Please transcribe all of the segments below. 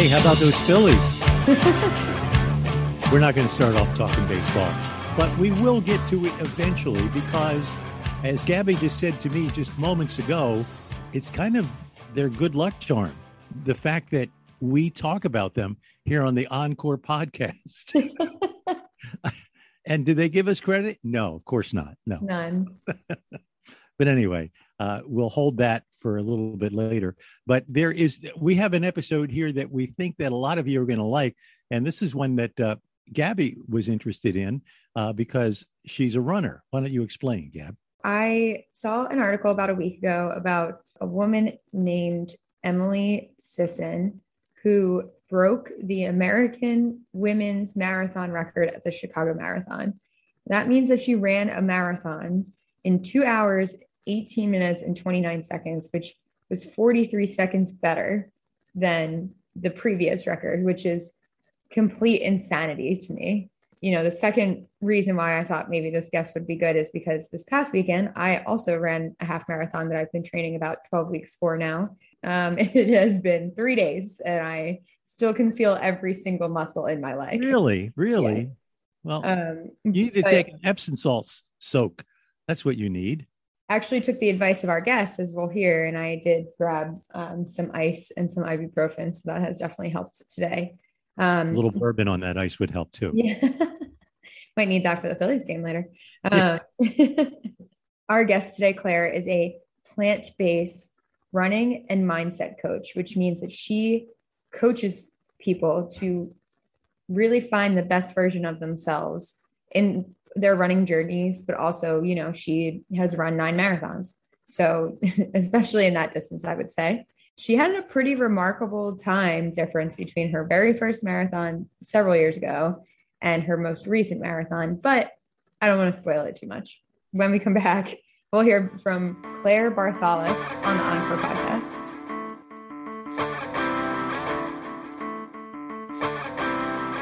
Hey, how about those Phillies? We're not going to start off talking baseball, but we will get to it eventually because, as Gabby just said to me just moments ago, it's kind of their good luck charm. The fact that we talk about them here on the Encore podcast. and do they give us credit? No, of course not. No. None. but anyway, uh, we'll hold that for a little bit later. But there is, we have an episode here that we think that a lot of you are going to like. And this is one that uh, Gabby was interested in uh, because she's a runner. Why don't you explain, Gab? I saw an article about a week ago about a woman named Emily Sisson who broke the American women's marathon record at the Chicago Marathon. That means that she ran a marathon in two hours, 18 minutes, and 29 seconds, which was 43 seconds better than the previous record, which is complete insanity to me. You know, the second reason why I thought maybe this guest would be good is because this past weekend, I also ran a half marathon that I've been training about 12 weeks for now. Um, it has been three days and I still can feel every single muscle in my leg. Really? Really? Yeah. Well, um, you need to take an Epsom salts soak. That's what you need. Actually, took the advice of our guests, as we'll hear, and I did grab um, some ice and some ibuprofen. So that has definitely helped today. Um, a little bourbon on that ice would help too. Yeah. Might need that for the Phillies game later. Uh, our guest today, Claire, is a plant based running and mindset coach, which means that she coaches people to really find the best version of themselves in their running journeys, but also, you know, she has run nine marathons. So, especially in that distance, I would say she had a pretty remarkable time difference between her very first marathon several years ago and her most recent marathon. But I don't want to spoil it too much. When we come back, we'll hear from Claire Bartholic on the Encore podcast.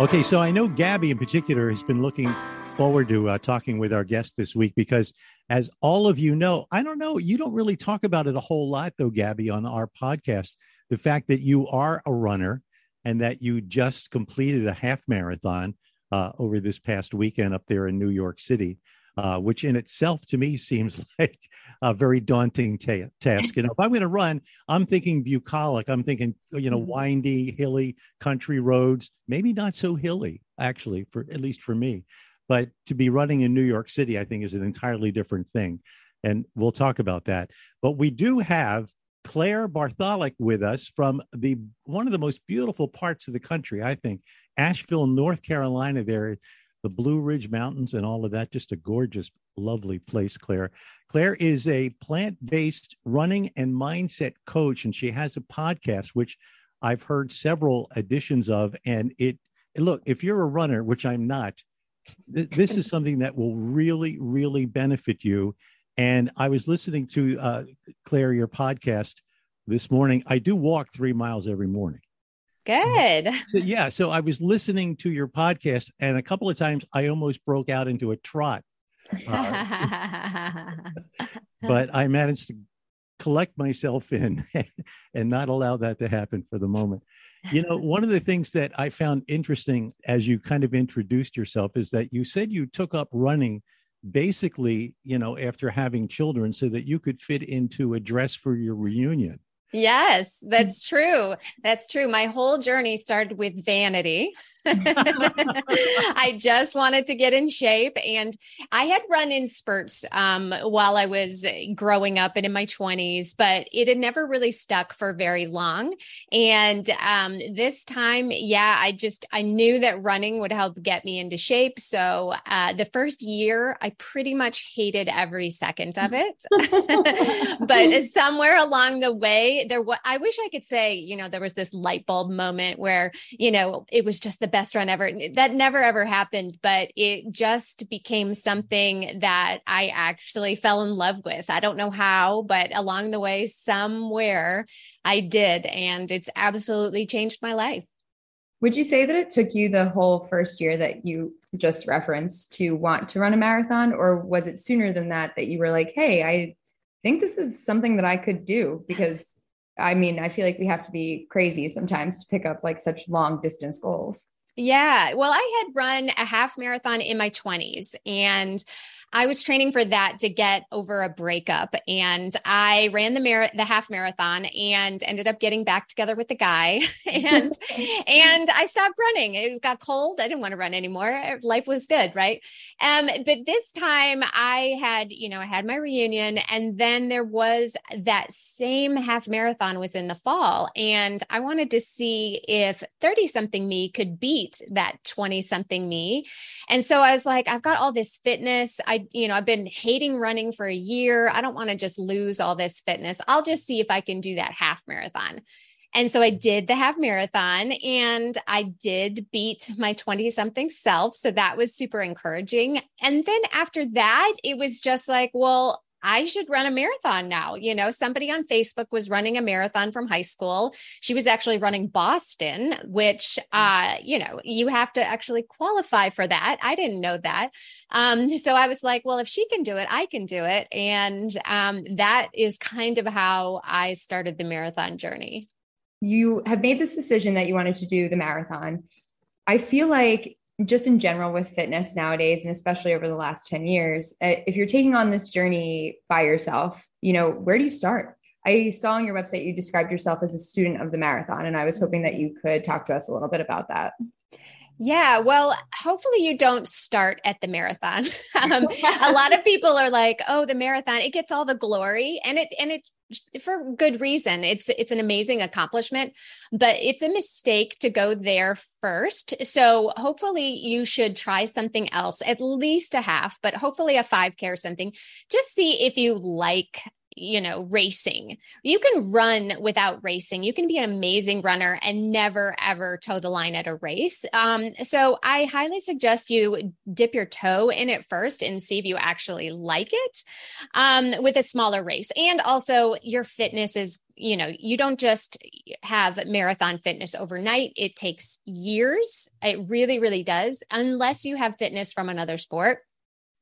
Okay, so I know Gabby in particular has been looking forward to uh, talking with our guest this week because, as all of you know, I don't know, you don't really talk about it a whole lot, though, Gabby, on our podcast. The fact that you are a runner and that you just completed a half marathon uh, over this past weekend up there in New York City uh, which in itself to me seems like a very daunting ta- task. You know, if I'm going to run, I'm thinking bucolic. I'm thinking, you know, mm-hmm. windy, hilly country roads. Maybe not so hilly, actually, for at least for me. But to be running in New York City, I think is an entirely different thing, and we'll talk about that. But we do have Claire Bartholic with us from the one of the most beautiful parts of the country, I think, Asheville, North Carolina. There, the Blue Ridge Mountains and all of that. Just a gorgeous, lovely place, Claire. Claire is a plant based running and mindset coach, and she has a podcast, which I've heard several editions of. And it, look, if you're a runner, which I'm not, th- this is something that will really, really benefit you. And I was listening to uh, Claire, your podcast this morning. I do walk three miles every morning. Good. So, yeah. So I was listening to your podcast, and a couple of times I almost broke out into a trot. Uh, but I managed to collect myself in and not allow that to happen for the moment. You know, one of the things that I found interesting as you kind of introduced yourself is that you said you took up running basically, you know, after having children so that you could fit into a dress for your reunion. Yes, that's true. That's true. My whole journey started with vanity. I just wanted to get in shape. And I had run in spurts um, while I was growing up and in my 20s, but it had never really stuck for very long. And um, this time, yeah, I just, I knew that running would help get me into shape. So uh, the first year, I pretty much hated every second of it. but somewhere along the way, there was, I wish I could say, you know, there was this light bulb moment where, you know, it was just the best run ever. That never ever happened, but it just became something that I actually fell in love with. I don't know how, but along the way, somewhere I did. And it's absolutely changed my life. Would you say that it took you the whole first year that you just referenced to want to run a marathon? Or was it sooner than that that you were like, hey, I think this is something that I could do? Because I mean, I feel like we have to be crazy sometimes to pick up like such long distance goals. Yeah. Well, I had run a half marathon in my 20s and I was training for that to get over a breakup and I ran the mar- the half marathon and ended up getting back together with the guy and and I stopped running. It got cold. I didn't want to run anymore. Life was good, right? Um but this time I had, you know, I had my reunion and then there was that same half marathon was in the fall and I wanted to see if 30 something me could beat that 20 something me. And so I was like I've got all this fitness. I you know, I've been hating running for a year. I don't want to just lose all this fitness. I'll just see if I can do that half marathon. And so I did the half marathon and I did beat my 20 something self. So that was super encouraging. And then after that, it was just like, well, I should run a marathon now. You know, somebody on Facebook was running a marathon from high school. She was actually running Boston, which, mm. uh, you know, you have to actually qualify for that. I didn't know that. Um, so I was like, well, if she can do it, I can do it. And um, that is kind of how I started the marathon journey. You have made this decision that you wanted to do the marathon. I feel like just in general with fitness nowadays and especially over the last 10 years uh, if you're taking on this journey by yourself you know where do you start i saw on your website you described yourself as a student of the marathon and i was hoping that you could talk to us a little bit about that yeah, well, hopefully you don't start at the marathon. um, a lot of people are like, "Oh, the marathon, it gets all the glory." And it and it for good reason. It's it's an amazing accomplishment, but it's a mistake to go there first. So hopefully you should try something else, at least a half, but hopefully a 5k or something. Just see if you like you know, racing. You can run without racing. You can be an amazing runner and never ever toe the line at a race. Um, so I highly suggest you dip your toe in it first and see if you actually like it um, with a smaller race. And also, your fitness is you know, you don't just have marathon fitness overnight. It takes years. It really, really does, unless you have fitness from another sport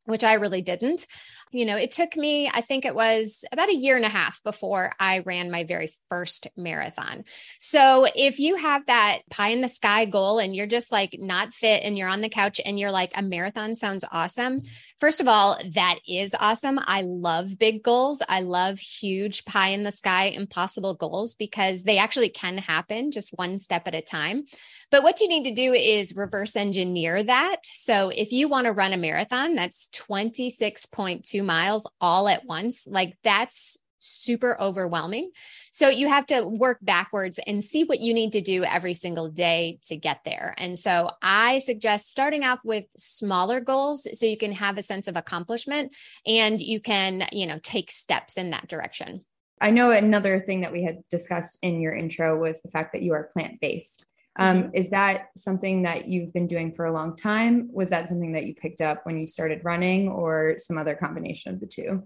which I really didn't. You know, it took me, I think it was about a year and a half before I ran my very first marathon. So if you have that pie in the sky goal and you're just like not fit and you're on the couch and you're like, a marathon sounds awesome. First of all, that is awesome. I love big goals. I love huge pie in the sky, impossible goals because they actually can happen just one step at a time. But what you need to do is reverse engineer that. So if you want to run a marathon, that's 26.2 miles all at once. Like that's super overwhelming. So you have to work backwards and see what you need to do every single day to get there. And so I suggest starting off with smaller goals so you can have a sense of accomplishment and you can, you know, take steps in that direction. I know another thing that we had discussed in your intro was the fact that you are plant based. Um, mm-hmm. is that something that you've been doing for a long time? Was that something that you picked up when you started running, or some other combination of the two?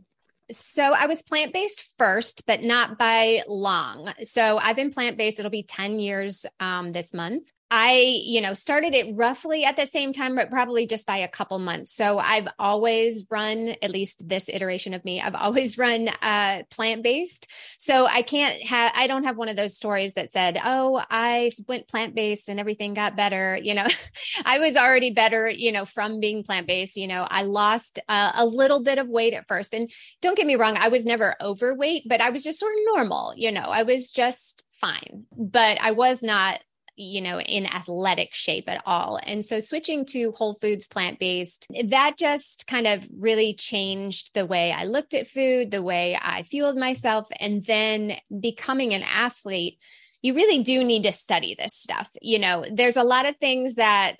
So I was plant based first, but not by long. So I've been plant based. It'll be 10 years um, this month. I, you know, started it roughly at the same time, but probably just by a couple months. So I've always run, at least this iteration of me, I've always run uh, plant based. So I can't have, I don't have one of those stories that said, oh, I went plant based and everything got better. You know, I was already better, you know, from being plant based. You know, I lost uh, a little bit of weight at first. And don't get me wrong, I was never overweight, but I was just sort of normal. You know, I was just fine, but I was not you know, in athletic shape at all. And so switching to whole foods, plant based, that just kind of really changed the way I looked at food, the way I fueled myself. And then becoming an athlete, you really do need to study this stuff. You know, there's a lot of things that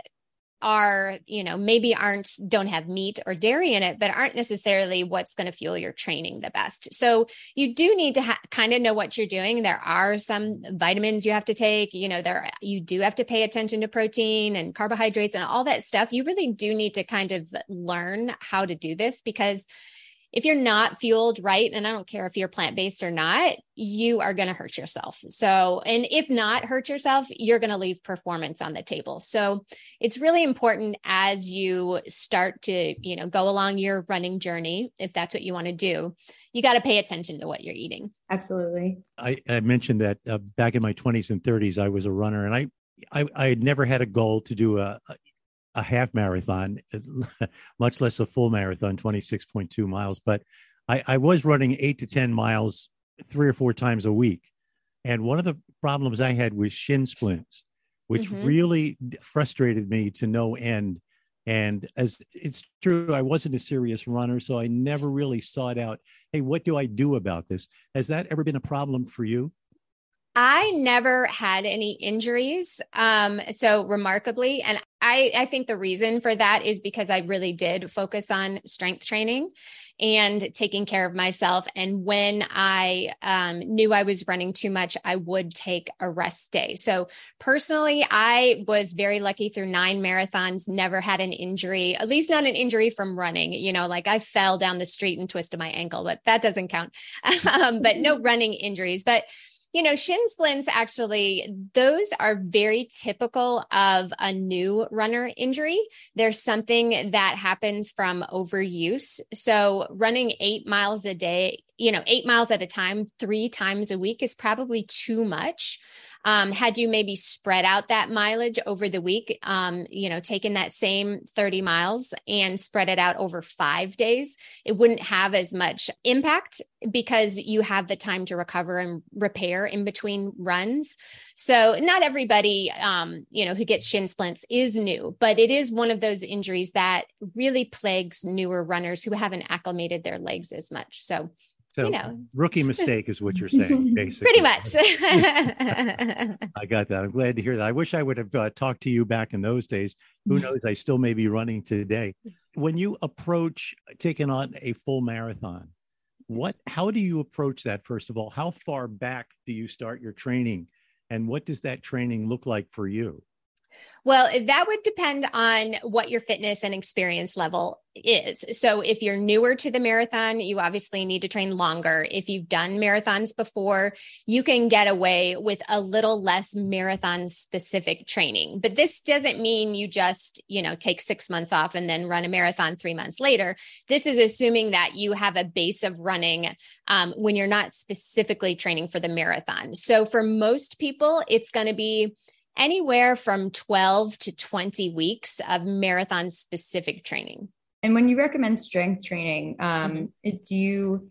are, you know, maybe aren't, don't have meat or dairy in it, but aren't necessarily what's going to fuel your training the best. So you do need to ha- kind of know what you're doing. There are some vitamins you have to take, you know, there, you do have to pay attention to protein and carbohydrates and all that stuff. You really do need to kind of learn how to do this because if you're not fueled right, and I don't care if you're plant based or not, you are going to hurt yourself. So, and if not hurt yourself, you're going to leave performance on the table. So, it's really important as you start to, you know, go along your running journey, if that's what you want to do, you got to pay attention to what you're eating. Absolutely. I, I mentioned that uh, back in my 20s and 30s, I was a runner and I, I, I had never had a goal to do a, a half marathon, much less a full marathon, 26.2 miles. But I, I, was running eight to 10 miles three or four times a week. And one of the problems I had was shin splints, which mm-hmm. really frustrated me to no end. And as it's true, I wasn't a serious runner, so I never really sought out, hey, what do I do about this? Has that ever been a problem for you? I never had any injuries. Um, so remarkably, and I, I think the reason for that is because I really did focus on strength training and taking care of myself. And when I um, knew I was running too much, I would take a rest day. So personally, I was very lucky through nine marathons, never had an injury, at least not an injury from running. You know, like I fell down the street and twisted my ankle, but that doesn't count. um, but no running injuries. But you know, shin splints actually, those are very typical of a new runner injury. There's something that happens from overuse. So, running eight miles a day, you know, eight miles at a time, three times a week is probably too much um, had you maybe spread out that mileage over the week, um, you know, taken that same 30 miles and spread it out over five days, it wouldn't have as much impact because you have the time to recover and repair in between runs. So not everybody, um, you know, who gets shin splints is new, but it is one of those injuries that really plagues newer runners who haven't acclimated their legs as much. So so you know. rookie mistake is what you're saying, basically. Pretty much. I got that. I'm glad to hear that. I wish I would have uh, talked to you back in those days. Who mm-hmm. knows? I still may be running today. When you approach taking on a full marathon, what? How do you approach that? First of all, how far back do you start your training, and what does that training look like for you? Well, that would depend on what your fitness and experience level is. So, if you're newer to the marathon, you obviously need to train longer. If you've done marathons before, you can get away with a little less marathon specific training. But this doesn't mean you just, you know, take six months off and then run a marathon three months later. This is assuming that you have a base of running um, when you're not specifically training for the marathon. So, for most people, it's going to be anywhere from 12 to 20 weeks of marathon specific training. And when you recommend strength training, um, mm-hmm. do you,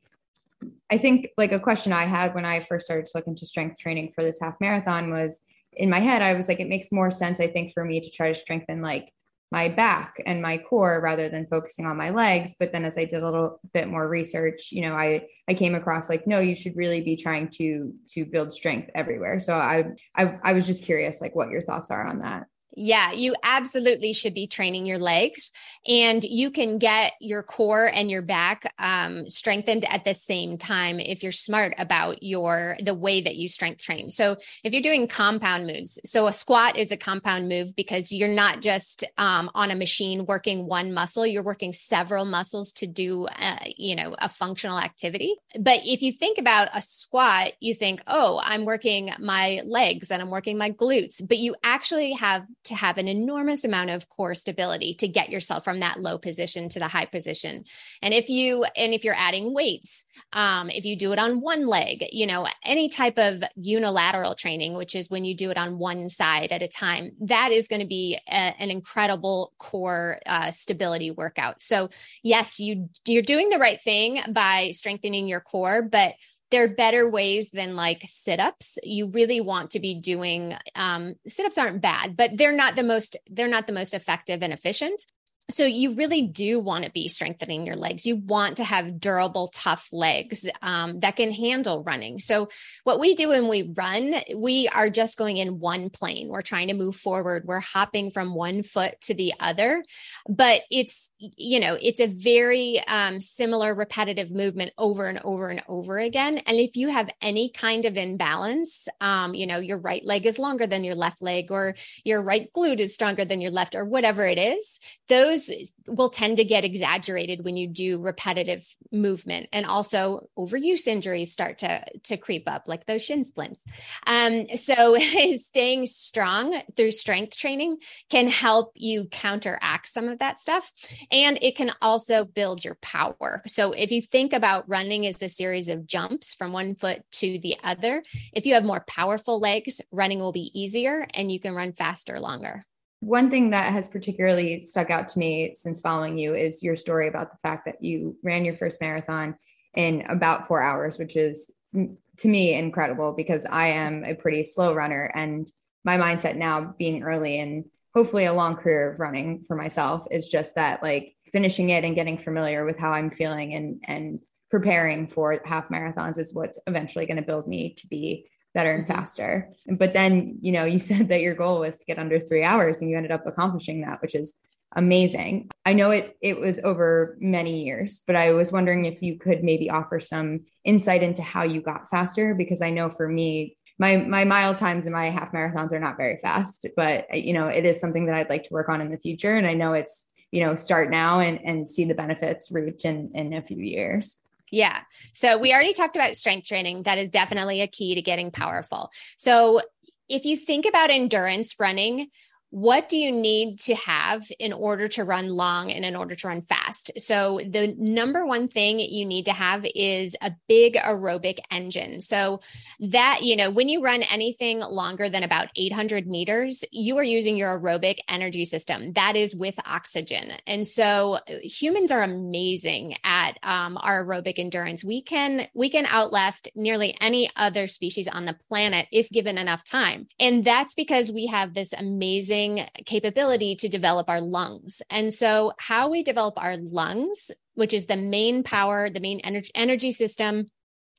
I think like a question I had when I first started to look into strength training for this half marathon was in my head, I was like, it makes more sense, I think, for me to try to strengthen like my back and my core rather than focusing on my legs. But then as i did a little bit more research you know i i came across like no you should really be trying to to build strength everywhere. So i i, I was just curious like what your thoughts are on that yeah, you absolutely should be training your legs, and you can get your core and your back um, strengthened at the same time if you're smart about your the way that you strength train. So if you're doing compound moves, so a squat is a compound move because you're not just um, on a machine working one muscle; you're working several muscles to do, uh, you know, a functional activity. But if you think about a squat, you think, oh, I'm working my legs and I'm working my glutes, but you actually have to have an enormous amount of core stability to get yourself from that low position to the high position. And if you and if you're adding weights, um, if you do it on one leg, you know, any type of unilateral training, which is when you do it on one side at a time, that is going to be a, an incredible core uh, stability workout. So yes, you you're doing the right thing by strengthening your core, but there are better ways than like sit-ups. You really want to be doing um, sit-ups aren't bad but they're not the most they're not the most effective and efficient so you really do want to be strengthening your legs. You want to have durable tough legs um, that can handle running. So what we do when we run we are just going in one plane. We're trying to move forward. We're hopping from one foot to the other. But it's you know it's a very um, similar repetitive movement over and over and over again. And if you have any kind of imbalance um, you know your right leg is longer than your left leg or your right glute is stronger than your left or whatever it is those those will tend to get exaggerated when you do repetitive movement. And also overuse injuries start to to creep up like those shin splints. Um, so staying strong through strength training can help you counteract some of that stuff. And it can also build your power. So if you think about running as a series of jumps from one foot to the other if you have more powerful legs running will be easier and you can run faster longer one thing that has particularly stuck out to me since following you is your story about the fact that you ran your first marathon in about four hours, which is mm, to me incredible because I am a pretty slow runner. And my mindset now, being early and hopefully a long career of running for myself, is just that like finishing it and getting familiar with how I'm feeling and, and preparing for half marathons is what's eventually going to build me to be better and mm-hmm. faster. But then, you know, you said that your goal was to get under three hours and you ended up accomplishing that, which is amazing. I know it it was over many years, but I was wondering if you could maybe offer some insight into how you got faster because I know for me my my mile times and my half marathons are not very fast, but you know, it is something that I'd like to work on in the future and I know it's you know start now and and see the benefits reach in in a few years yeah. So we already talked about strength training. That is definitely a key to getting powerful. So if you think about endurance running, what do you need to have in order to run long and in order to run fast? So, the number one thing you need to have is a big aerobic engine. So, that, you know, when you run anything longer than about 800 meters, you are using your aerobic energy system. That is with oxygen. And so, humans are amazing at um, our aerobic endurance. We can, we can outlast nearly any other species on the planet if given enough time. And that's because we have this amazing capability to develop our lungs. And so, how we develop our lungs, which is the main power, the main energy, energy system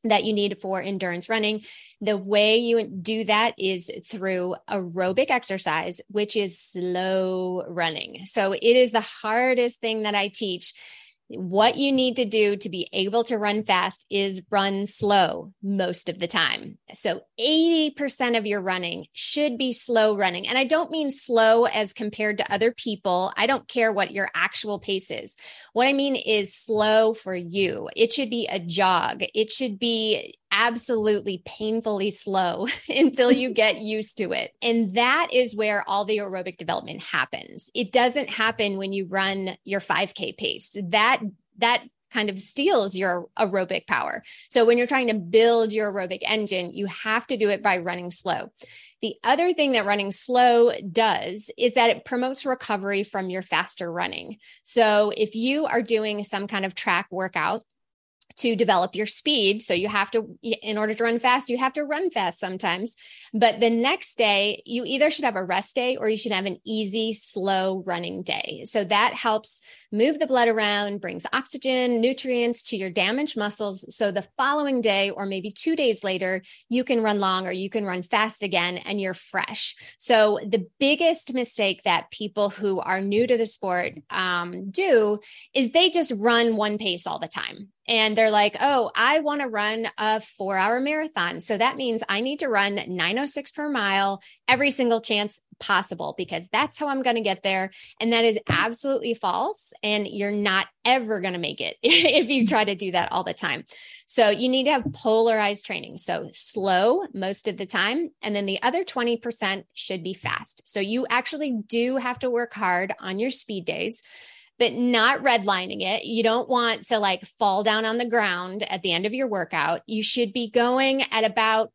that you need for endurance running. The way you do that is through aerobic exercise, which is slow running. So it is the hardest thing that I teach what you need to do to be able to run fast is run slow most of the time. So 80% of your running should be slow running. And I don't mean slow as compared to other people. I don't care what your actual pace is. What I mean is slow for you. It should be a jog. It should be absolutely painfully slow until you get used to it. And that is where all the aerobic development happens. It doesn't happen when you run your 5K pace. That that kind of steals your aerobic power. So when you're trying to build your aerobic engine, you have to do it by running slow. The other thing that running slow does is that it promotes recovery from your faster running. So if you are doing some kind of track workout, to develop your speed. So you have to, in order to run fast, you have to run fast sometimes. But the next day, you either should have a rest day or you should have an easy, slow running day. So that helps move the blood around, brings oxygen, nutrients to your damaged muscles. So the following day, or maybe two days later, you can run long or you can run fast again and you're fresh. So the biggest mistake that people who are new to the sport um, do is they just run one pace all the time and they're like, oh, I want to run a four hour marathon. So that means I need to run 906 per mile every single chance possible because that's how I'm going to get there. And that is absolutely false. And you're not ever going to make it if you try to do that all the time. So you need to have polarized training. So slow most of the time. And then the other 20% should be fast. So you actually do have to work hard on your speed days but not redlining it. You don't want to like fall down on the ground at the end of your workout. You should be going at about,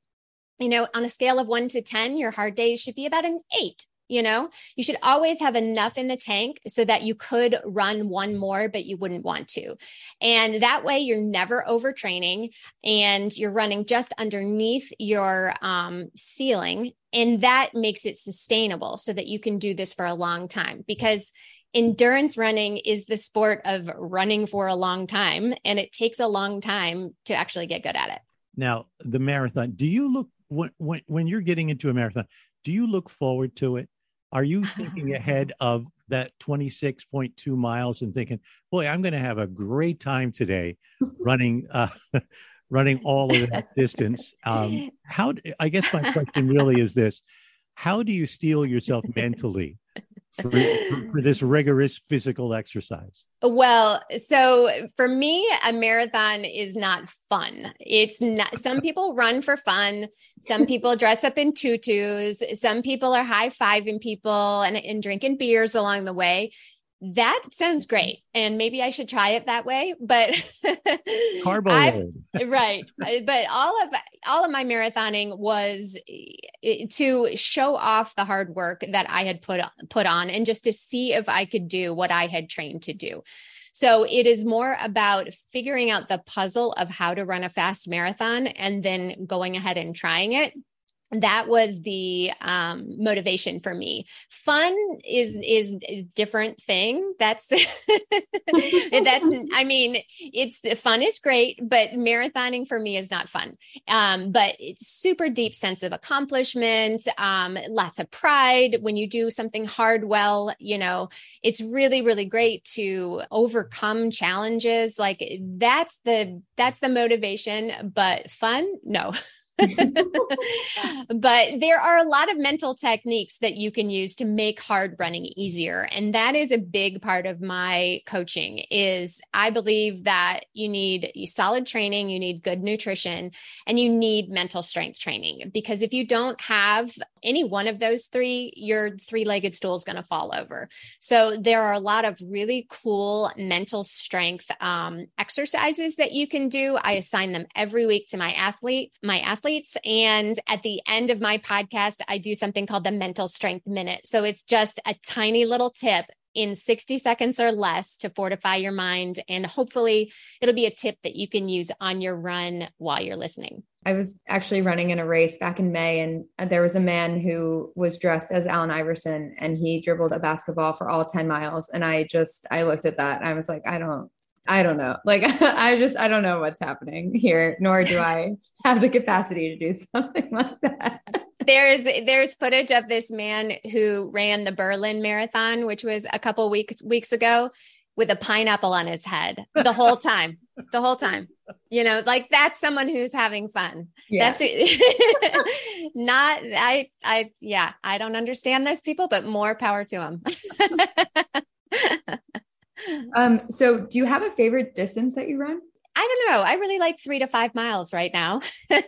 you know, on a scale of one to 10, your hard days should be about an eight. You know, you should always have enough in the tank so that you could run one more, but you wouldn't want to. And that way, you're never overtraining and you're running just underneath your um, ceiling. And that makes it sustainable so that you can do this for a long time. Because endurance running is the sport of running for a long time and it takes a long time to actually get good at it. Now the marathon do you look when when, when you're getting into a marathon do you look forward to it? Are you thinking ahead of that 26.2 miles and thinking boy i'm going to have a great time today running uh running all of that distance. Um how i guess my question really is this. How do you steel yourself mentally for, for, this rigorous physical exercise? Well, so for me, a marathon is not fun. It's not, some people run for fun. Some people dress up in tutus. Some people are high fiving people and, and drinking beers along the way that sounds great. And maybe i should try it that way but carbo right. But all of all of my marathoning was eh, to show off the hard work that i had put put on and just to see if i could do what i had trained to do. So it is more about figuring out the puzzle of how to run a fast marathon and then going ahead and trying it that was the um, motivation for me. Fun is is a different thing. That's that's i mean it's fun is great but marathoning for me is not fun. Um, but it's super deep sense of accomplishment um, lots of pride. When you do something hard well you know it's really really great to overcome challenges. Like that's the that's the motivation but fun? No but there are a lot of mental techniques that you can use to make hard running easier and that is a big part of my coaching is i believe that you need solid training you need good nutrition and you need mental strength training because if you don't have any one of those three your three-legged stool is going to fall over. So there are a lot of really cool mental strength um, exercises that you can do. I assign them every week to my athlete. My athlete athletes. And at the end of my podcast, I do something called the mental strength minute. So it's just a tiny little tip in 60 seconds or less to fortify your mind. And hopefully, it'll be a tip that you can use on your run while you're listening. I was actually running in a race back in May, and uh, there was a man who was dressed as Allen Iverson, and he dribbled a basketball for all 10 miles. And I just, I looked at that, I was like, I don't, I don't know. Like I just I don't know what's happening here, nor do I have the capacity to do something like that. There's there's footage of this man who ran the Berlin Marathon, which was a couple weeks weeks ago, with a pineapple on his head the whole time. the whole time. You know, like that's someone who's having fun. Yeah. That's not I I yeah, I don't understand those people, but more power to them. Um, so do you have a favorite distance that you run? I don't know. I really like three to five miles right now. um,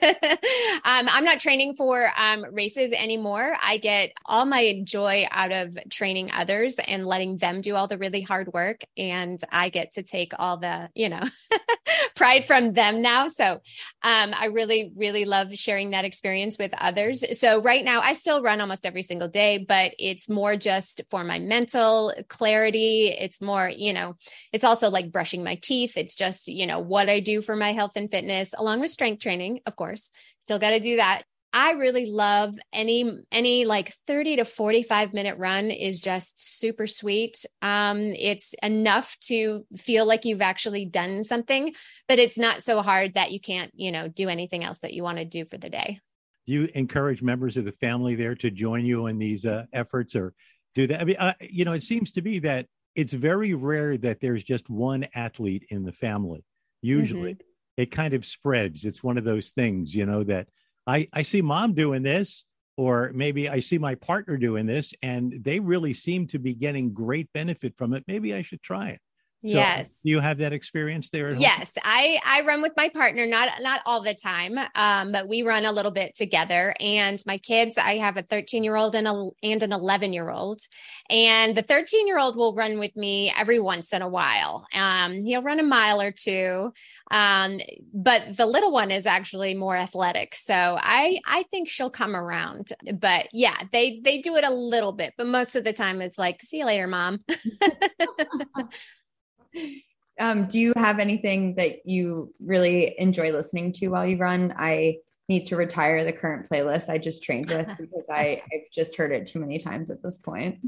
I'm not training for um, races anymore. I get all my joy out of training others and letting them do all the really hard work. And I get to take all the, you know, pride from them now. So um, I really, really love sharing that experience with others. So right now, I still run almost every single day, but it's more just for my mental clarity. It's more, you know, it's also like brushing my teeth. It's just, you know, what I do for my health and fitness, along with strength training, of course. Still got to do that. I really love any any like 30 to 45 minute run is just super sweet. Um it's enough to feel like you've actually done something, but it's not so hard that you can't, you know, do anything else that you want to do for the day. Do you encourage members of the family there to join you in these uh, efforts or do that? I mean, uh, you know, it seems to be that it's very rare that there's just one athlete in the family usually. Mm-hmm. it kind of spreads. It's one of those things you know that i i see mom doing this or maybe i see my partner doing this and they really seem to be getting great benefit from it. Maybe i should try it so yes. Do you have that experience there? yes. I, I run with my partner, not, not all the time. Um, but we run a little bit together and my kids, I have a 13 year old and a, and an 11 year old and the 13 year old will run with me every once in a while. Um, he'll run a mile or two. Um, but the little one is actually more athletic. So I, I think she'll come around, but yeah, they, they do it a little bit, but most of the time it's like, see you later, mom. um, do you have anything that you really enjoy listening to while you run? I need to retire the current playlist I just trained with because I, I've just heard it too many times at this point.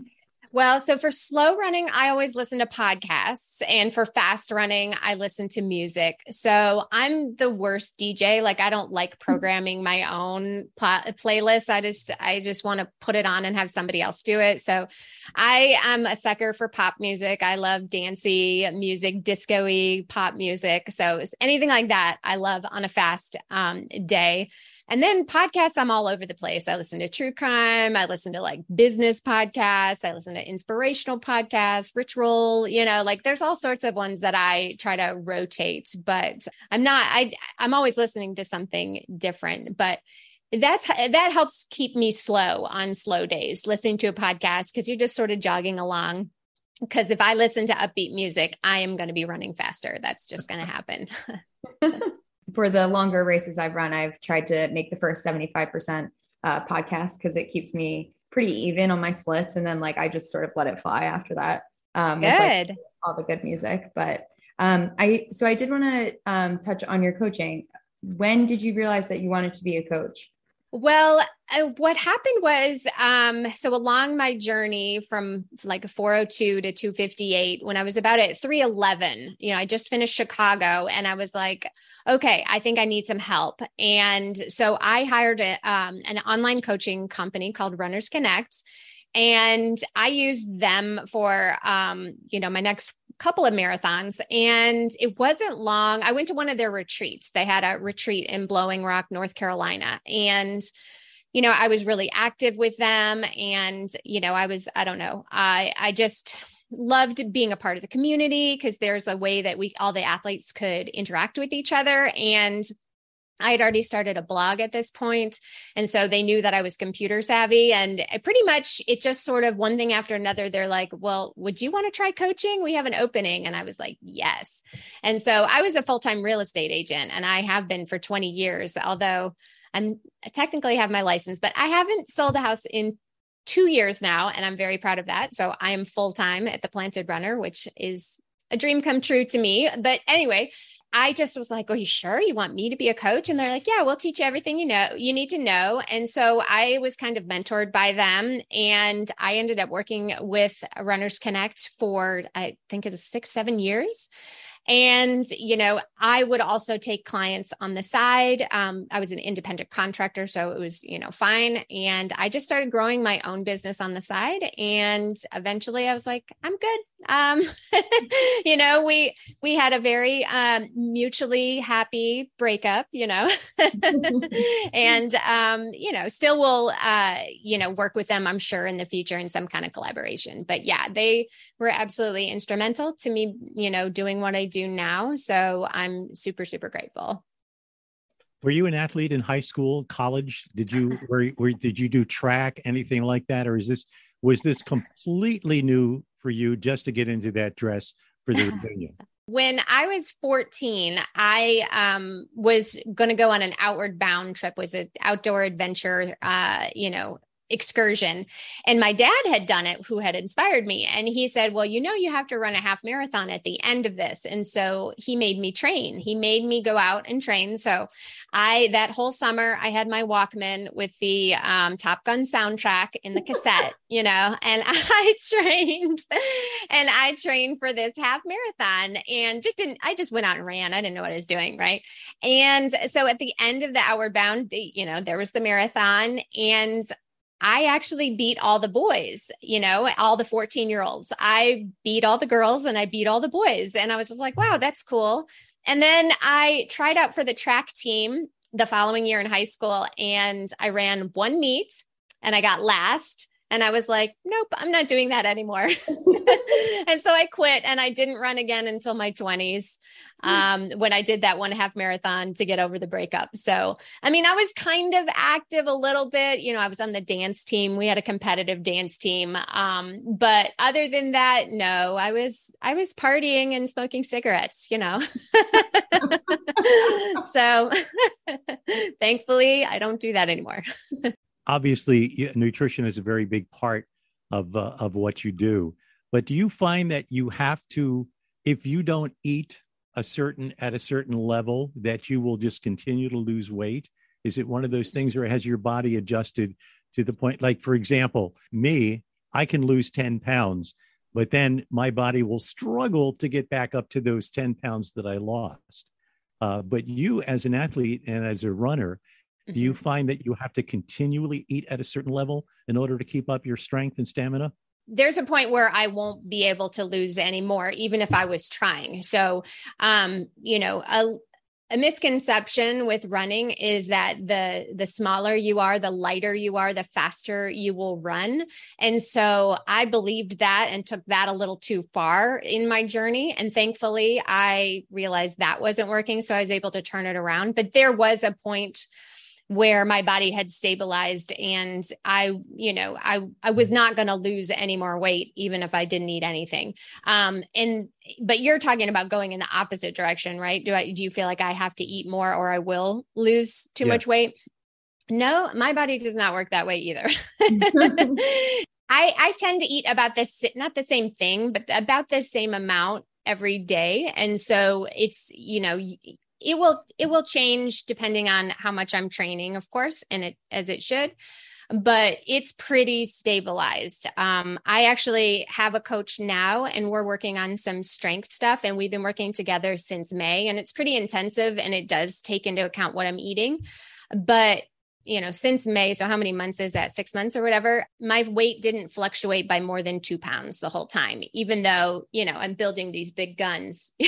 Well, so for slow running, I always listen to podcasts. And for fast running, I listen to music. So I'm the worst DJ. Like I don't like programming my own pl- playlist. I just, I just want to put it on and have somebody else do it. So I am a sucker for pop music. I love dancey music, disco pop music. So anything like that, I love on a fast um, day. And then podcasts, I'm all over the place. I listen to true crime. I listen to like business podcasts. I listen to to inspirational podcasts, ritual, you know, like there's all sorts of ones that I try to rotate, but I'm not, I, I'm always listening to something different, but that's that helps keep me slow on slow days listening to a podcast because you're just sort of jogging along. Because if i listen to upbeat music i am going to be running faster. That's just going to happen. For the longer races I've run, I've tried to make the first 75% uh, podcast because it keeps me pretty even on my splits. And then like I just sort of let it fly after that. Um, good. With, like, all the good music. But um, I, so I did want to um, touch on your coaching. When did you realize that you wanted to be a coach? Well, uh, what happened was um, so along my journey from like 402 to 258, when I was about at 311, you know, I just finished Chicago and I was like, okay, I think I need some help. And so I hired a, um, an online coaching company called Runners Connect. And I used them for, um, you know, my next couple of marathons and it wasn't long. I went to one of their retreats. They had a retreat in Blowing Rock, North Carolina. And you know, I was really active with them and you know, I was I don't know. I I just loved being a part of the community because there's a way that we all the athletes could interact with each other and I had already started a blog at this point, And so they knew that I was computer savvy. And pretty much it just sort of one thing after another, they're like, well, would you want to try coaching? We have an opening. And I was like, yes. And so I was a full time real estate agent and I have been for 20 years, although I'm I technically have my license, but I haven't sold a house in two years now. And I'm very proud of that. So I am full time at the Planted Runner, which is a dream come true to me. But anyway, I just was like, Are you sure you want me to be a coach? And they're like, Yeah, we'll teach you everything you know, you need to know. And so I was kind of mentored by them. And I ended up working with Runners Connect for, I think it was six, seven years. And, you know, I would also take clients on the side. Um, I was an independent contractor, so it was, you know, fine. And I just started growing my own business on the side. And eventually I was like, I'm good. Um, you know, we, we had a very um, mutually happy breakup, you know, and, um, you know, still will, uh, you know, work with them, I'm sure, in the future in some kind of collaboration. But yeah, they were absolutely instrumental to me, you know, doing what I do now. So I'm super, super grateful. Were you an athlete in high school, college? Did you were, were did you do track, anything like that, or is this was this completely new for you just to get into that dress for the reunion? When I was 14, I um, was going to go on an outward bound trip, was an outdoor adventure, uh, you know, excursion. And my dad had done it, who had inspired me. And he said, Well, you know, you have to run a half marathon at the end of this. And so he made me train. He made me go out and train. So I, that whole summer, I had my Walkman with the um, Top Gun soundtrack in the cassette, you know, and I trained and I trained for this half marathon and just didn't, I just went out and ran. I didn't know what I was doing. Right. And so at the end of the Outward Bound, you know, there was the marathon and I actually beat all the boys, you know, all the 14 year olds. I beat all the girls and I beat all the boys. And I was just like, wow, that's cool. And then I tried out for the track team the following year in high school and I ran one meet and I got last. And I was like, nope, I'm not doing that anymore. and so I quit and I didn't run again until my 20s hmm. um, when I did that one half marathon to get over the breakup. So, I mean, I was kind of active a little bit. You know, I was on the dance team. We had a competitive dance team. Um, but other than that, no, I was, I was partying and smoking cigarettes, you know. so thankfully, I don't do that anymore obviously nutrition is a very big part of uh, of what you do. But do you find that you have to if you don't eat a certain at a certain level that you will just continue to lose weight? Is it one of those things or has your body adjusted to the point like for example me i can lose 10 pounds but then my body will struggle to get back up to those 10 pounds that i lost. Uh, but you as an athlete and as a runner Mm-hmm. Do you mm-hmm. find that you have to continually eat at a certain level in order to keep up your strength and stamina? there's a point where I won't be able to lose anymore, even if I was trying. So, um, you know, a, a misconception with running is that the the smaller you are the lighter you are the faster you will run and so i believed that and took that a little too far in my journey and thankfully i realized that wasn't working so i was able to turn it around but there was a point where my body had stabilized and I, you know, I I was not going to lose any more weight even if I didn't eat anything. Um and but you're talking about going in the opposite direction, right? Do I do you feel like I have to eat more or I will lose too yeah. much weight? No, my body does not work that way either. I I tend to eat about this not the same thing, but about the same amount every day. And so it's, you know, it will it will change depending on how much i'm training of course and it as it should but it's pretty stabilized. Um, i actually have a coach now and we're working on some strength stuff and we've been working together since may and it's pretty intensive and it does take into account what i'm eating but you know, since May, so how many months is that? Six months or whatever, my weight didn't fluctuate by more than two pounds the whole time, even though, you know, I'm building these big guns. um,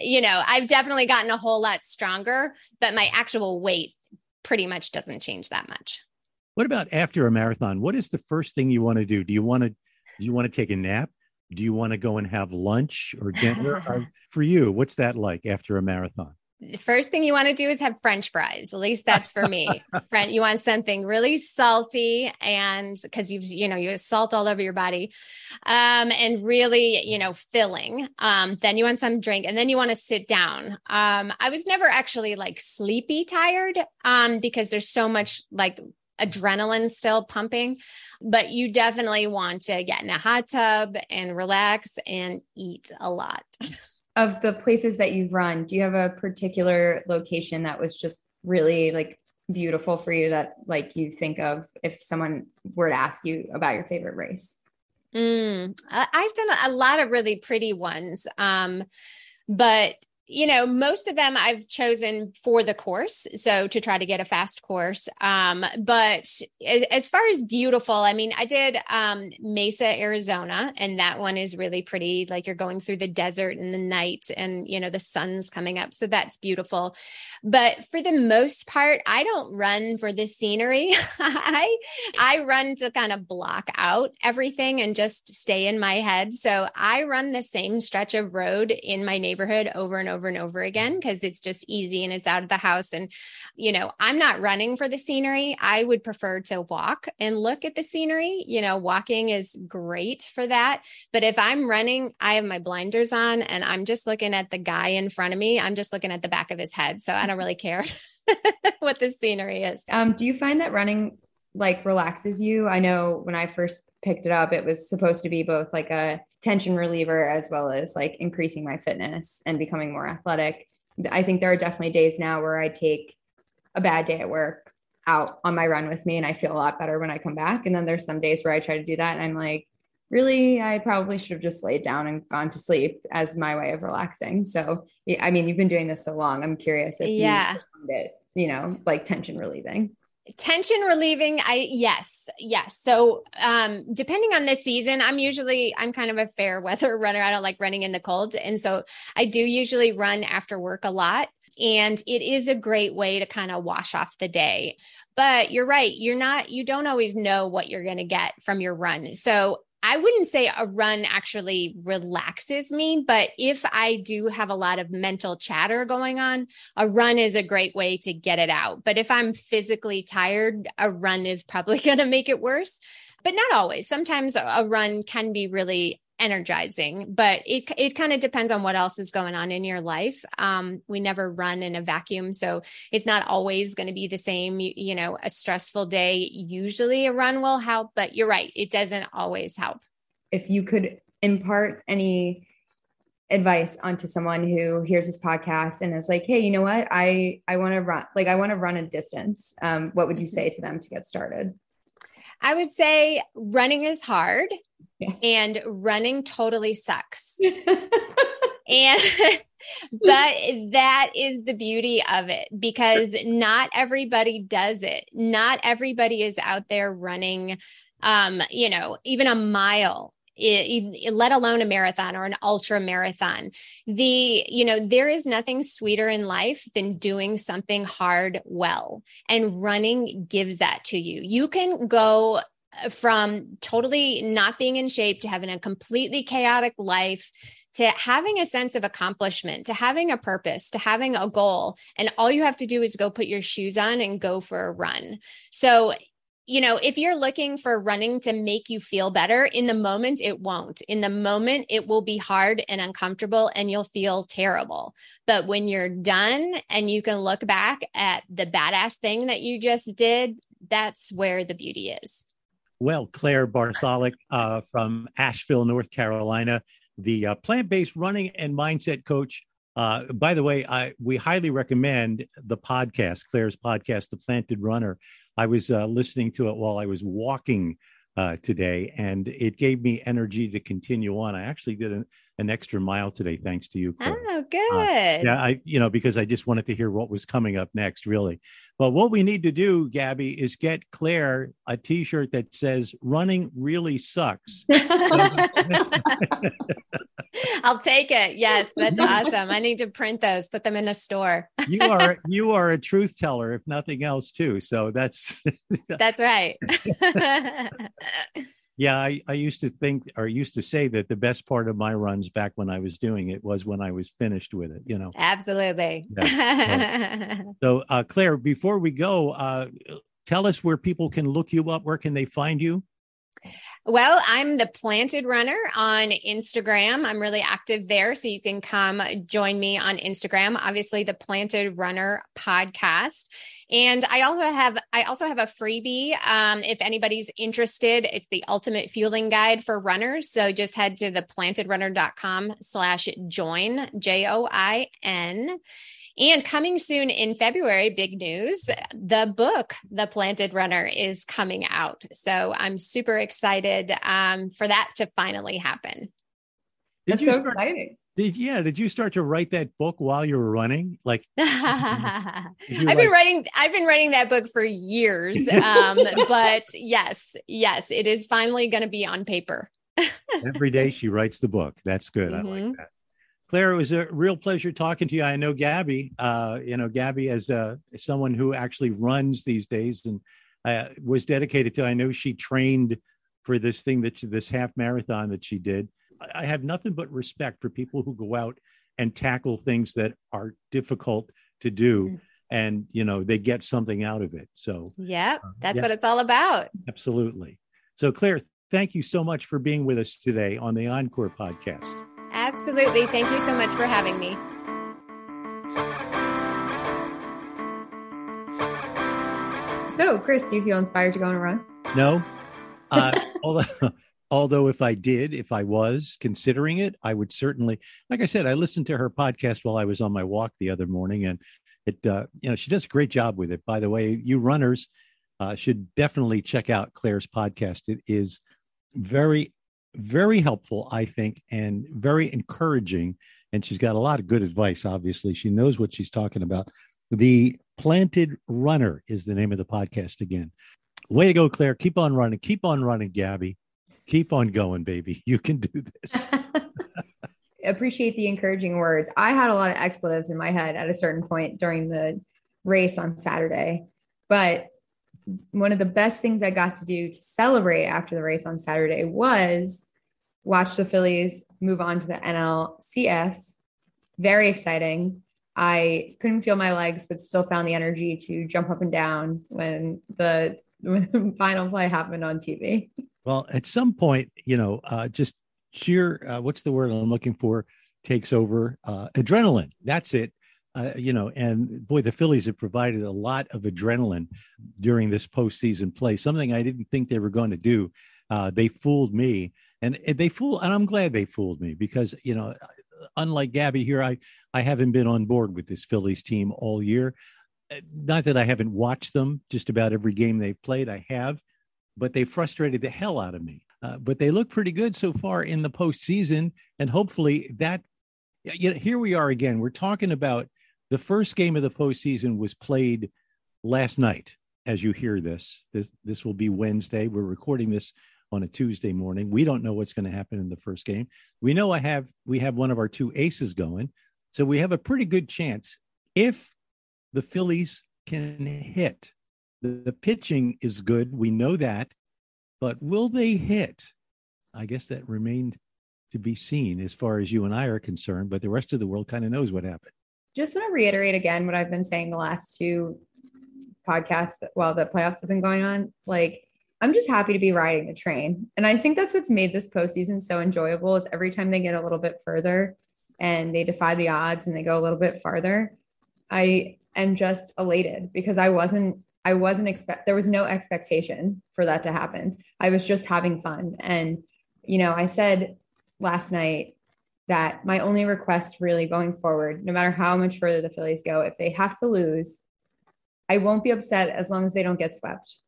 you know, I've definitely gotten a whole lot stronger, but my actual weight pretty much doesn't change that much. What about after a marathon? What is the first thing you want to do? Do you want to do you want to take a nap? Do you want to go and have lunch or dinner? or, for you, what's that like after a marathon? The first thing you want to do is have french fries. At least that's for me. Friend you want something really salty and because you've you know you have salt all over your body um and really you know filling. Um then you want some drink and then you want to sit down. Um i was never actually like sleepy tired um because there's so much like adrenaline still pumping, but you definitely want to get in a hot tub and relax and eat a lot. of the places that you've run, do you have a particular location that was just really like beautiful for you that like you think of if someone were to ask you about your favorite race? Mm, I've done a lot of really pretty ones. Um, but you know, most of them I've chosen for the course. So to try to get a fast course. Um, but as, as, far as beautiful, I mean, I did um, Mesa, Arizona, and that one is really pretty. Like you're going through the desert in the night and, you know, the sun's coming up. So that's beautiful. But for the most part, I don't run for the scenery. I, I run to kind of block out everything and just stay in my head. So I run the same stretch of road in my neighborhood over and over over and over again because it's just easy and it's out of the house. And, you know, I'm not running for the scenery. I would prefer to walk and look at the scenery. You know, walking is great for that. But if I'm running, I have my blinders on and I'm just looking at the guy in front of me. I'm just looking at the back of his head. So I don't really care what the scenery is. Um, do you find that running like relaxes you? I know when I first picked it up, it was supposed to be both like a tension reliever as well as like increasing my fitness and becoming more athletic. I think there are definitely days now where I take a bad day at work out on my run with me and I feel a lot better when I come back. And then there's some days where I try to do that and I'm like, really, I probably should have just laid down and gone to sleep as my way of relaxing. So, I mean, you've been doing this so long. I'm curious if yeah. you found it, you know, like tension relieving tension relieving i yes yes. So um depending on the season i'm usually i'm kind of a fair weather runner. I don't like running in the cold. And so i do usually run after work a lot. And it is a great way to kind of wash off the day. But you're right you're not you don't always know what you're going to get from your run. So I wouldn't say a run actually relaxes me, but if I do have a lot of mental chatter going on, a run is a great way to get it out. But if I'm physically tired, a run is probably going to make it worse. But not always. Sometimes a run can be really energizing but it it kind of depends on what else is going on in your life. Um, we never run in a vacuum so it's not always going to be the same you, you know a stressful day. Usually a run will help but you're right it doesn't always help. If you could impart any advice onto someone who hears this podcast and is like hey you know what? I i want to run like i want to run a distance um, what would you say to them to get started i would say running is hard and running totally sucks. and but that is the beauty of it because not everybody does it. Not everybody is out there running um, you know, even a mile let alone a marathon or an ultra marathon. The, you know, there is nothing sweeter in life than doing something hard well. And running gives that to you. You can go uh, from totally not being in shape to having a completely chaotic life to having a sense of accomplishment, to having a purpose, to having a goal. And all you have to do is go put your shoes on and go for a run. So you know, if you're looking for running to make you feel better, in the moment, it won't. In the moment, it will be hard and uncomfortable and you'll feel terrible. But when you're done and you can look back at the badass thing that you just did, that's where the beauty is. Well, Claire Bartholic uh, from Asheville, North Carolina, the uh, plant based running and mindset coach. Uh, by the way, I, we highly recommend the podcast, Claire's podcast, The Planted Runner. I was uh, listening to it while I was walking uh, today, and it gave me energy to continue on. I actually did an, an extra mile today, thanks to you. Claire. Oh, uh, good. Uh, yeah, I you know because I just wanted to hear what was coming up next, really. But what we need to do, Gabby, is get Claire a T-shirt that says "Running really sucks." I'll take it. Yes, that's awesome. I need to print those, put them in a store. you are you are a truth teller, if nothing else, too. So that's that's right. yeah, I, I used to think or used to say that the best part of my runs back when I was doing it was when I was finished with it, you know. Absolutely. Yeah. so, so uh, Claire, before we go, uh, tell us where people can look you up. Where can they find you? Well, I'm the Planted Runner on Instagram. I'm really active there. So you can come join me on Instagram. Obviously, the Planted Runner podcast. And I also have I also have a freebie. Um, if anybody's interested, it's the ultimate fueling guide for runners. So just head to the plantedrunner.com slash join, J-O-I-N. And coming soon in February, big news the book, The Planted Runner, is coming out. So I'm super excited um, for that to finally happen. Did That's so start, exciting. Did yeah? Did you start to write that book while you were running? Like, I've like, been writing. I've been writing that book for years. Um, but yes, yes, it is finally going to be on paper. Every day she writes the book. That's good. Mm-hmm. I like mm-hmm. that. Claire, it was a real pleasure talking to you. I know Gabby, uh, you know, Gabby as uh, someone who actually runs these days and uh, was dedicated to, I know she trained for this thing that she, this half marathon that she did. I have nothing but respect for people who go out and tackle things that are difficult to do. Mm-hmm. And, you know, they get something out of it. So, yeah, uh, that's yeah. what it's all about. Absolutely. So, Claire, thank you so much for being with us today on the Encore podcast. Absolutely. Thank you so much for having me. So, Chris, do you feel inspired to go on a run? No. Uh, although, although, if I did, if I was considering it, I would certainly, like I said, I listened to her podcast while I was on my walk the other morning, and it, uh, you know, she does a great job with it. By the way, you runners uh, should definitely check out Claire's podcast. It is very very helpful, I think, and very encouraging. And she's got a lot of good advice, obviously. She knows what she's talking about. The Planted Runner is the name of the podcast again. Way to go, Claire. Keep on running. Keep on running, Gabby. Keep on going, baby. You can do this. Appreciate the encouraging words. I had a lot of expletives in my head at a certain point during the race on Saturday, but one of the best things I got to do to celebrate after the race on Saturday was watch the Phillies move on to the NLCS. Very exciting. I couldn't feel my legs, but still found the energy to jump up and down when the, when the final play happened on TV. Well, at some point, you know, uh, just sheer, uh, what's the word I'm looking for, takes over uh, adrenaline. That's it uh, you know, and boy, the Phillies have provided a lot of adrenaline during this postseason play. Something I didn't think they were going to do. Uh, they fooled me, and they fool, and I'm glad they fooled me because you know, unlike Gabby here, I I haven't been on board with this Phillies team all year. Uh, not that I haven't watched them just about every game they've played. I have, but they frustrated the hell out of me. Uh, but they look pretty good so far in the postseason, and hopefully that. You know, here we are again. We're talking about the first game of the postseason was played last night. As you hear this, this this will be Wednesday. We're recording this on a Tuesday morning. We don't know what's going to happen in the first game. We know I have we have one of our two aces going. So we have a pretty good chance if the Phillies can hit. The, the pitching is good. We know that. But will they hit? I guess that remained to be seen as far as you and I are concerned, but the rest of the world kind of knows what happened. Just want to reiterate again what I've been saying the last two podcasts while the playoffs have been going on. Like, I'm just happy to be riding the train. And I think that's what's made this postseason so enjoyable is every time they get a little bit further and they defy the odds and they go a little bit farther, I am just elated because I wasn't I wasn't expect there was no expectation for that to happen. I was just having fun. And, you know, I said last night that my only request really going forward, no matter how much further the Phillies go, if they have to lose, I won't be upset as long as they don't get swept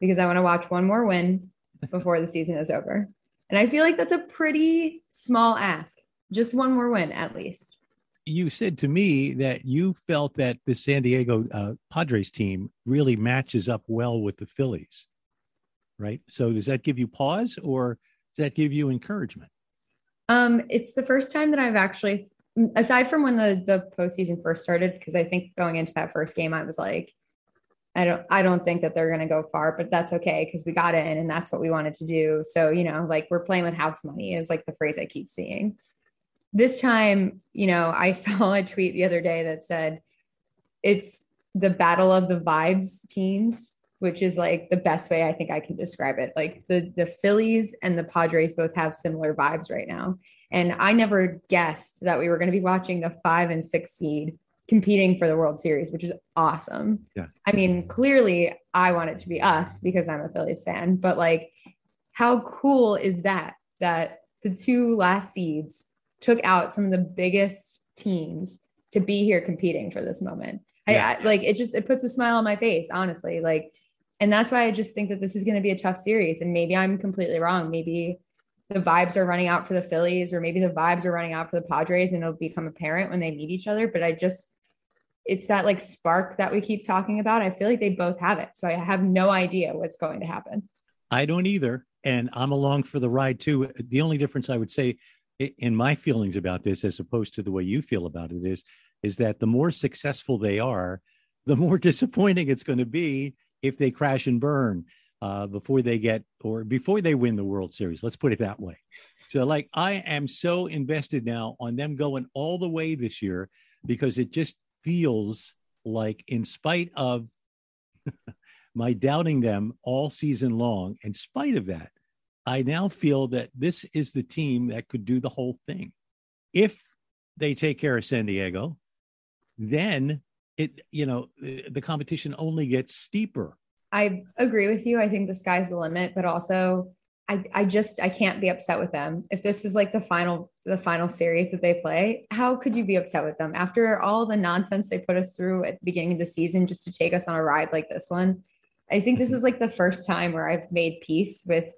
because I want to watch one more win before the season is over. And I feel like that's a pretty small ask, just one more win at least. You said to me that you felt that the San Diego uh, Padres team really matches up well with the Phillies, right? So does that give you pause or does that give you encouragement? Um, it's the first time that I've actually, aside from when the the postseason first started, because I think going into that first game, I was like, I don't, I don't think that they're going to go far, but that's okay because we got in and that's what we wanted to do. So you know, like we're playing with house money is like the phrase I keep seeing. This time, you know, I saw a tweet the other day that said, "It's the battle of the vibes teams." Which is like the best way I think I can describe it. Like the the Phillies and the Padres both have similar vibes right now. And I never guessed that we were going to be watching the 5 and 6 seed competing for the World Series, which is awesome. Yeah. I mean, clearly I want it to be us because I'm a Phillies fan, but like how cool is that that the two last seeds took out some of the biggest teams to be here competing for this moment. Yeah. I, I like it just it puts a smile on my face, honestly. Like and that's why I just think that this is going to be a tough series. And maybe I'm completely wrong. Maybe the vibes are running out for the Phillies, or maybe the vibes are running out for the Padres, and it'll become apparent when they meet each other. But I just, it's that like spark that we keep talking about. I feel like they both have it. So I have no idea what's going to happen. I don't either. And I'm along for the ride too. The only difference I would say in my feelings about this, as opposed to the way you feel about it, is, is that the more successful they are, the more disappointing it's going to be if they crash and burn uh, before they get or before they win the World Series. Let's put it that way. So, like, I am so invested now on them going all the way this year because it just feels like, in spite of my doubting them all season long, in spite of that, I now feel that this is the team that could do the whole thing. If they take care of San Diego, then it you know the competition only gets steeper i agree with you i think the sky's the limit but also I, I just I can't be upset with them. If this is like the final the final series that they play, how could you be upset with them after all the nonsense they put us through at the beginning of the season just to take us on a ride like this one? I think this mm-hmm. is like the first time where I've made peace with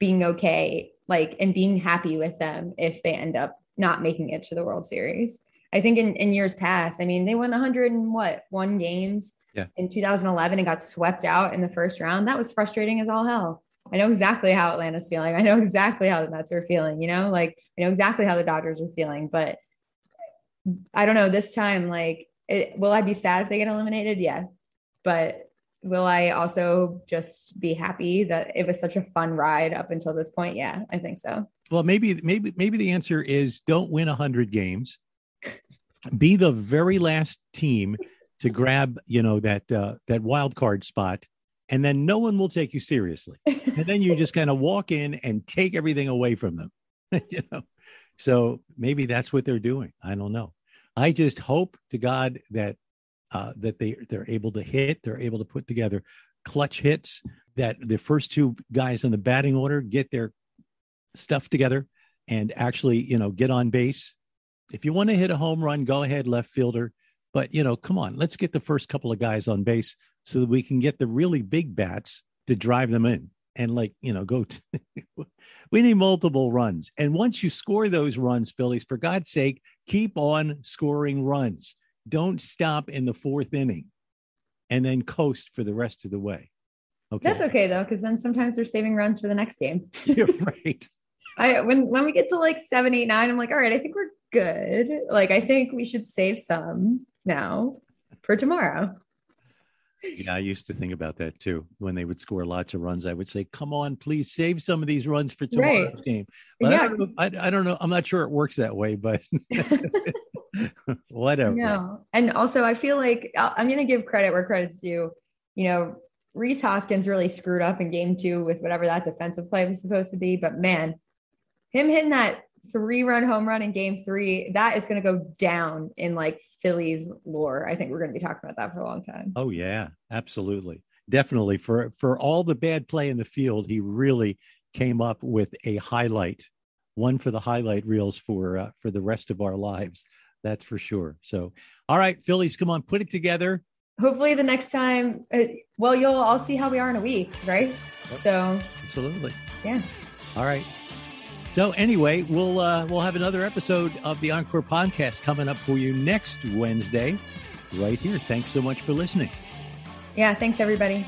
being okay, like and being happy with them if they end up not making it to the World Series. I think in, in years past, I mean, they won 100 and what, one games yeah. in 2011 and got swept out in the first round. That was frustrating as all hell. I know exactly how Atlanta's feeling. I know exactly how the Mets are feeling, you know, like I know exactly how the Dodgers are feeling, but I don't know this time, like, it, will I be sad if they get eliminated? Yeah. But will I also just be happy that it was such a fun ride up until this point? Yeah, I think so. Well, maybe, maybe, maybe the answer is don't win 100 games be the very last team to grab you know that uh, that wild card spot and then no one will take you seriously. And then you just kind of walk in and take everything away from them you know? So maybe that's what they're doing. I don't know. I just hope to god that uh, that they they're able to hit they're able to put together clutch hits that the first two guys in the batting order get their stuff together and actually you know get on base if you want to hit a home run, go ahead, left fielder. But, you know, come on, let's get the first couple of guys on base so that we can get the really big bats to drive them in and, like, you know, go. To, we need multiple runs. And once you score those runs, Phillies, for God's sake, keep on scoring runs. Don't stop in the fourth inning and then coast for the rest of the way. Okay. That's okay though, because then sometimes they're saving runs for the next game. You're right. I when when we get to like seven, eight, nine, I'm like, all right, I think we're good. Like I think we should save some now for tomorrow. Yeah, I used to think about that too. When they would score lots of runs, I would say, "Come on, please save some of these runs for tomorrow's Right. game." But Yeah. I, don't know, I, I don't know. I'm not sure it works that way, but whatever. No. And also, I feel like I- I'm going to give credit where credit's due. You know, Rhys Hoskins really screwed up in game two with whatever that defensive play was supposed to be. But man, him hitting that three run home run in game three, that is going to go down in like Phillies lore. I think we're going to be talking about that for a long time. Oh yeah, absolutely, definitely. For for all the bad play in the field, he really came up with a highlight, one for the highlight reels for uh, for the rest of our lives. That's for sure. So, all right, Phillies, come on, put it together. Hopefully, the next time, uh, well, you'll all see how we are in a week, right? Yep. So, Absolutely. yeah. All right. So anyway, we'll uh, we'll have another episode of the Encore podcast coming up for you next Wednesday, right here. Thanks so much for listening. Yeah. Thanks, everybody.